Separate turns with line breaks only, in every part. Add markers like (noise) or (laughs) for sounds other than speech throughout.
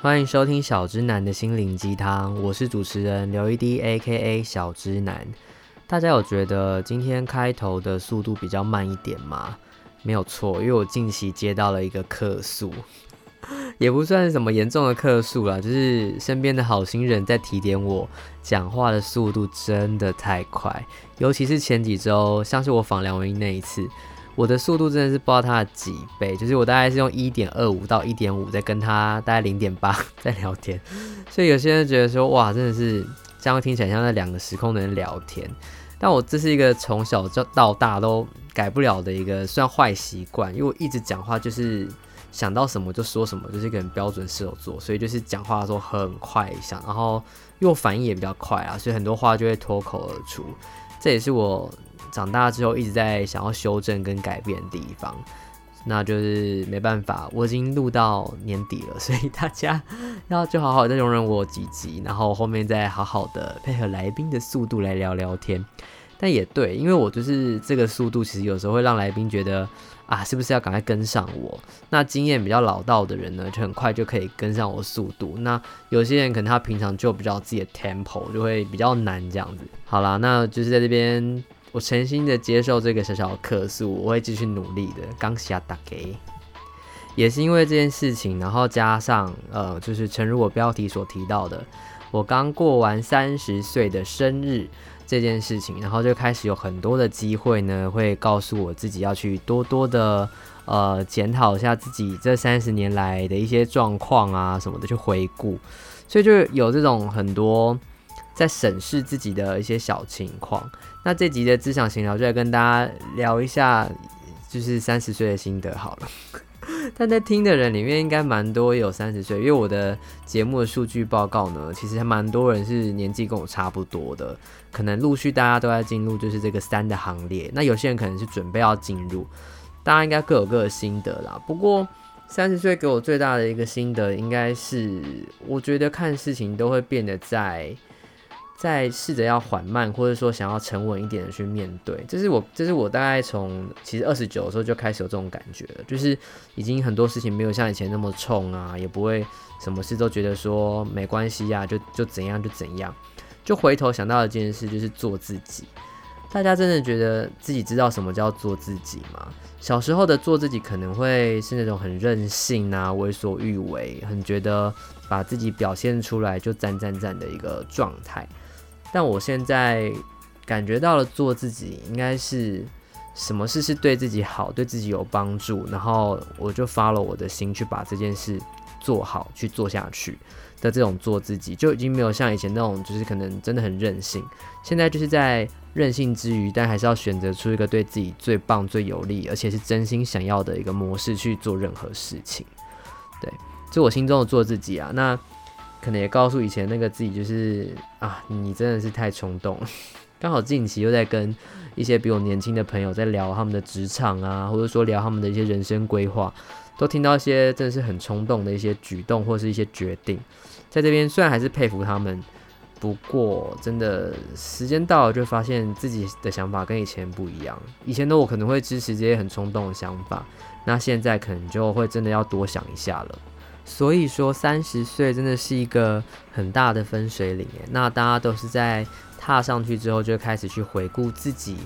欢迎收听小之男的心灵鸡汤，我是主持人刘一滴 （A.K.A. 小之男）。大家有觉得今天开头的速度比较慢一点吗？没有错，因为我近期接到了一个客诉，(laughs) 也不算是什么严重的客诉啦，就是身边的好心人在提点我讲话的速度真的太快，尤其是前几周，像是我访梁文音那一次。我的速度真的是不知道他的几倍，就是我大概是用一点二五到一点五在跟他大概零点八 (laughs) 在聊天，所以有些人觉得说哇，真的是这样听起来像在两个时空的人聊天。但我这是一个从小就到大都改不了的一个算坏习惯，因为我一直讲话就是想到什么就说什么，就是一个很标准射手座，所以就是讲话的时候很快想，然后因为我反应也比较快啊，所以很多话就会脱口而出，这也是我。长大之后一直在想要修正跟改变的地方，那就是没办法，我已经录到年底了，(laughs) 所以大家要就好好再容忍我几集，然后后面再好好的配合来宾的速度来聊聊天。但也对，因为我就是这个速度，其实有时候会让来宾觉得啊，是不是要赶快跟上我？那经验比较老道的人呢，就很快就可以跟上我速度。那有些人可能他平常就比较自己的 tempo，就会比较难这样子。好啦，那就是在这边。我诚心的接受这个小小的客诉，我会继续努力的。刚下打给，也是因为这件事情，然后加上呃，就是诚如我标题所提到的，我刚过完三十岁的生日这件事情，然后就开始有很多的机会呢，会告诉我自己要去多多的呃检讨一下自己这三十年来的一些状况啊什么的，去回顾，所以就有这种很多。在审视自己的一些小情况，那这集的职场闲聊就来跟大家聊一下，就是三十岁的心得好了。(laughs) 但在听的人里面，应该蛮多有三十岁，因为我的节目的数据报告呢，其实还蛮多人是年纪跟我差不多的，可能陆续大家都在进入就是这个三的行列。那有些人可能是准备要进入，大家应该各有各的心得啦。不过三十岁给我最大的一个心得，应该是我觉得看事情都会变得在。在试着要缓慢，或者说想要沉稳一点的去面对，这是我，这是我大概从其实二十九的时候就开始有这种感觉了，就是已经很多事情没有像以前那么冲啊，也不会什么事都觉得说没关系呀，就就怎样就怎样，就回头想到一件事，就是做自己。大家真的觉得自己知道什么叫做自己吗？小时候的做自己可能会是那种很任性啊，为所欲为，很觉得把自己表现出来就赞赞赞的一个状态。但我现在感觉到了，做自己应该是什么事是对自己好，对自己有帮助，然后我就发了我的心去把这件事做好，去做下去的这种做自己，就已经没有像以前那种，就是可能真的很任性。现在就是在任性之余，但还是要选择出一个对自己最棒、最有利，而且是真心想要的一个模式去做任何事情。对，就我心中的做自己啊，那。可能也告诉以前那个自己，就是啊，你真的是太冲动。(laughs) 刚好近期又在跟一些比我年轻的朋友在聊他们的职场啊，或者说聊他们的一些人生规划，都听到一些真的是很冲动的一些举动或是一些决定。在这边虽然还是佩服他们，不过真的时间到了就发现自己的想法跟以前不一样。以前的我可能会支持这些很冲动的想法，那现在可能就会真的要多想一下了。所以说，三十岁真的是一个很大的分水岭。那大家都是在踏上去之后，就开始去回顾自己，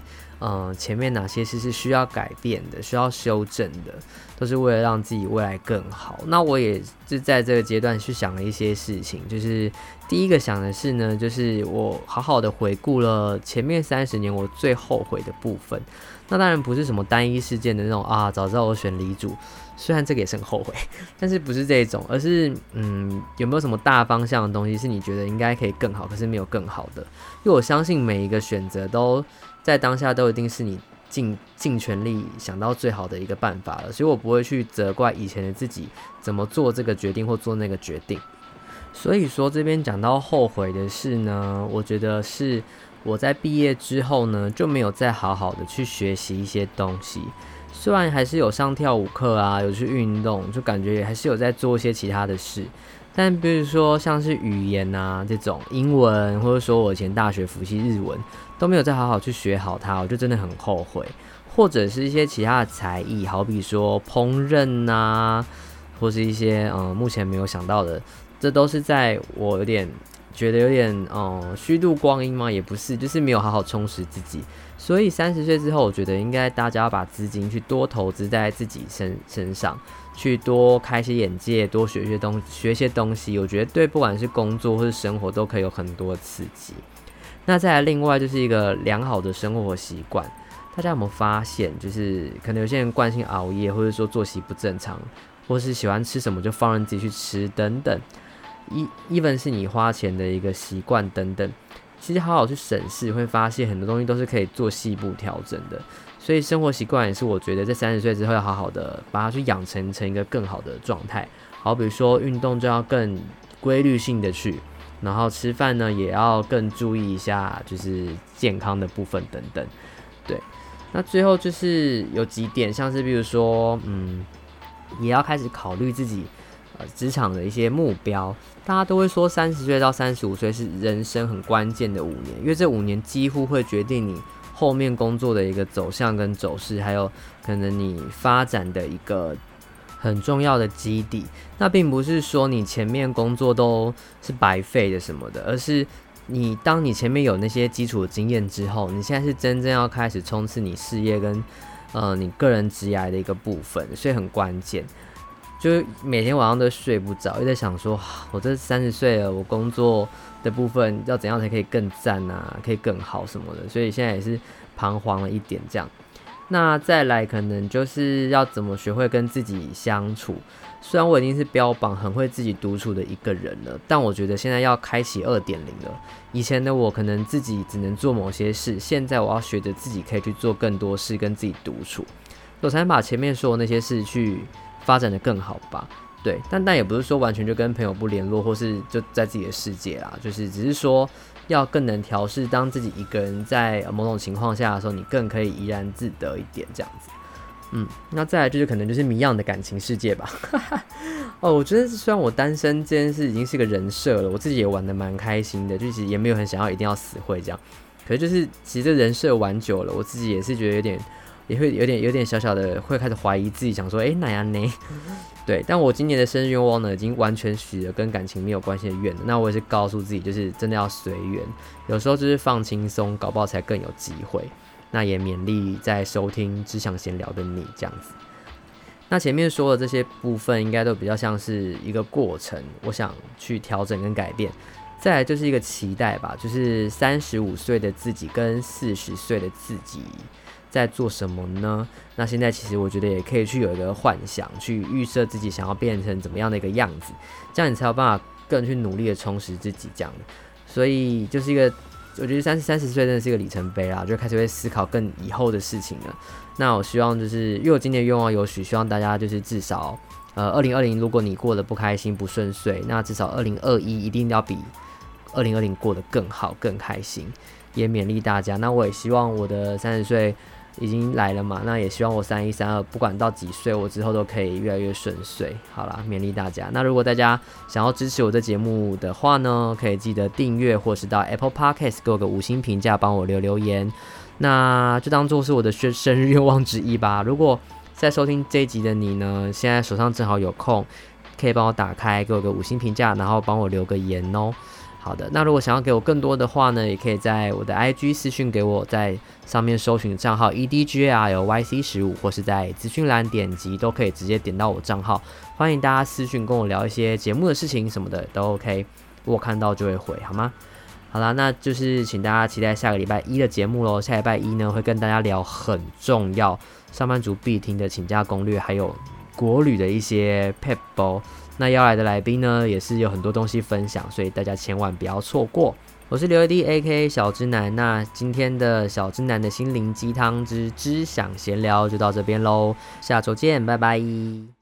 嗯，前面哪些事是需要改变的、需要修正的，都是为了让自己未来更好。那我也是在这个阶段去想了一些事情，就是第一个想的是呢，就是我好好的回顾了前面三十年我最后悔的部分。那当然不是什么单一事件的那种啊，早知道我选离主。虽然这个也是很后悔，(laughs) 但是不是这种，而是嗯，有没有什么大方向的东西是你觉得应该可以更好，可是没有更好的？因为我相信每一个选择都在当下都一定是你尽尽全力想到最好的一个办法了，所以我不会去责怪以前的自己怎么做这个决定或做那个决定。所以说这边讲到后悔的事呢，我觉得是我在毕业之后呢就没有再好好的去学习一些东西。虽然还是有上跳舞课啊，有去运动，就感觉也还是有在做一些其他的事，但比如说像是语言啊这种英文，或者说我以前大学辅系日文都没有再好好去学好它，我就真的很后悔。或者是一些其他的才艺，好比说烹饪啊，或是一些嗯目前没有想到的，这都是在我有点觉得有点哦虚度光阴吗？也不是，就是没有好好充实自己。所以三十岁之后，我觉得应该大家要把资金去多投资在自己身身上，去多开些眼界，多学一些东学一些东西。我觉得对不管是工作或是生活都可以有很多刺激。那再来另外就是一个良好的生活习惯。大家有没有发现，就是可能有些人惯性熬夜，或者说作息不正常，或是喜欢吃什么就放任自己去吃等等，一 even 是你花钱的一个习惯等等，其实好好去审视，会发现很多东西都是可以做细部调整的。所以生活习惯也是我觉得在三十岁之后要好好的把它去养成成一个更好的状态。好，比如说运动就要更规律性的去，然后吃饭呢也要更注意一下，就是健康的部分等等，对。那最后就是有几点，像是比如说，嗯，也要开始考虑自己呃职场的一些目标。大家都会说，三十岁到三十五岁是人生很关键的五年，因为这五年几乎会决定你后面工作的一个走向跟走势，还有可能你发展的一个很重要的基地。那并不是说你前面工作都是白费的什么的，而是。你当你前面有那些基础的经验之后，你现在是真正要开始冲刺你事业跟呃你个人职涯的一个部分，所以很关键。就每天晚上都睡不着，又在想说，我这三十岁了，我工作的部分要怎样才可以更赞啊，可以更好什么的，所以现在也是彷徨了一点这样。那再来可能就是要怎么学会跟自己相处。虽然我已经是标榜很会自己独处的一个人了，但我觉得现在要开启二点零了。以前的我可能自己只能做某些事，现在我要学着自己可以去做更多事，跟自己独处，我才把前面说的那些事去发展的更好吧。对，但但也不是说完全就跟朋友不联络，或是就在自己的世界啦，就是只是说要更能调试，当自己一个人在某种情况下的时候，你更可以怡然自得一点这样子。嗯，那再来就是可能就是谜样的感情世界吧。(laughs) 哦，我觉得虽然我单身这件事已经是个人设了，我自己也玩得蛮开心的，就是也没有很想要一定要死会这样。可是就是其实人设玩久了，我自己也是觉得有点，也会有点有点小小的会开始怀疑自己，想说，哎、欸，哪样呢？对，但我今年的生日愿望呢，已经完全许了跟感情没有关系的愿了。那我也是告诉自己，就是真的要随缘，有时候就是放轻松，搞不好才更有机会。那也勉励在收听只想闲聊的你这样子。那前面说的这些部分，应该都比较像是一个过程，我想去调整跟改变。再来就是一个期待吧，就是三十五岁的自己跟四十岁的自己在做什么呢？那现在其实我觉得也可以去有一个幻想，去预设自己想要变成怎么样的一个样子，这样你才有办法更去努力的充实自己这样的。所以就是一个。我觉得三三十岁真的是一个里程碑啦，就开始会思考更以后的事情了。那我希望就是，因为我今年愿望有许，希望大家就是至少，呃，二零二零如果你过得不开心、不顺遂，那至少二零二一一定要比二零二零过得更好、更开心，也勉励大家。那我也希望我的三十岁。已经来了嘛，那也希望我三一三二，不管到几岁，我之后都可以越来越顺遂。好啦，勉励大家。那如果大家想要支持我的节目的话呢，可以记得订阅，或是到 Apple Podcast 给我个五星评价，帮我留留言。那就当做是我的生生日愿望之一吧。如果在收听这一集的你呢，现在手上正好有空，可以帮我打开，给我个五星评价，然后帮我留个言哦。好的，那如果想要给我更多的话呢，也可以在我的 IG 私讯给我，在上面搜寻账号 EDGARLYC 十五，或是在资讯栏点击都可以直接点到我账号。欢迎大家私讯跟我聊一些节目的事情什么的都 OK，我看到就会回，好吗？好啦，那就是请大家期待下个礼拜一的节目喽。下礼拜一呢，会跟大家聊很重要上班族必听的请假攻略，还有国旅的一些 p e p b l。那邀来的来宾呢，也是有很多东西分享，所以大家千万不要错过。我是刘一滴 A.K.A 小直男，那今天的小直男的心灵鸡汤之知想闲聊就到这边喽，下周见，拜拜。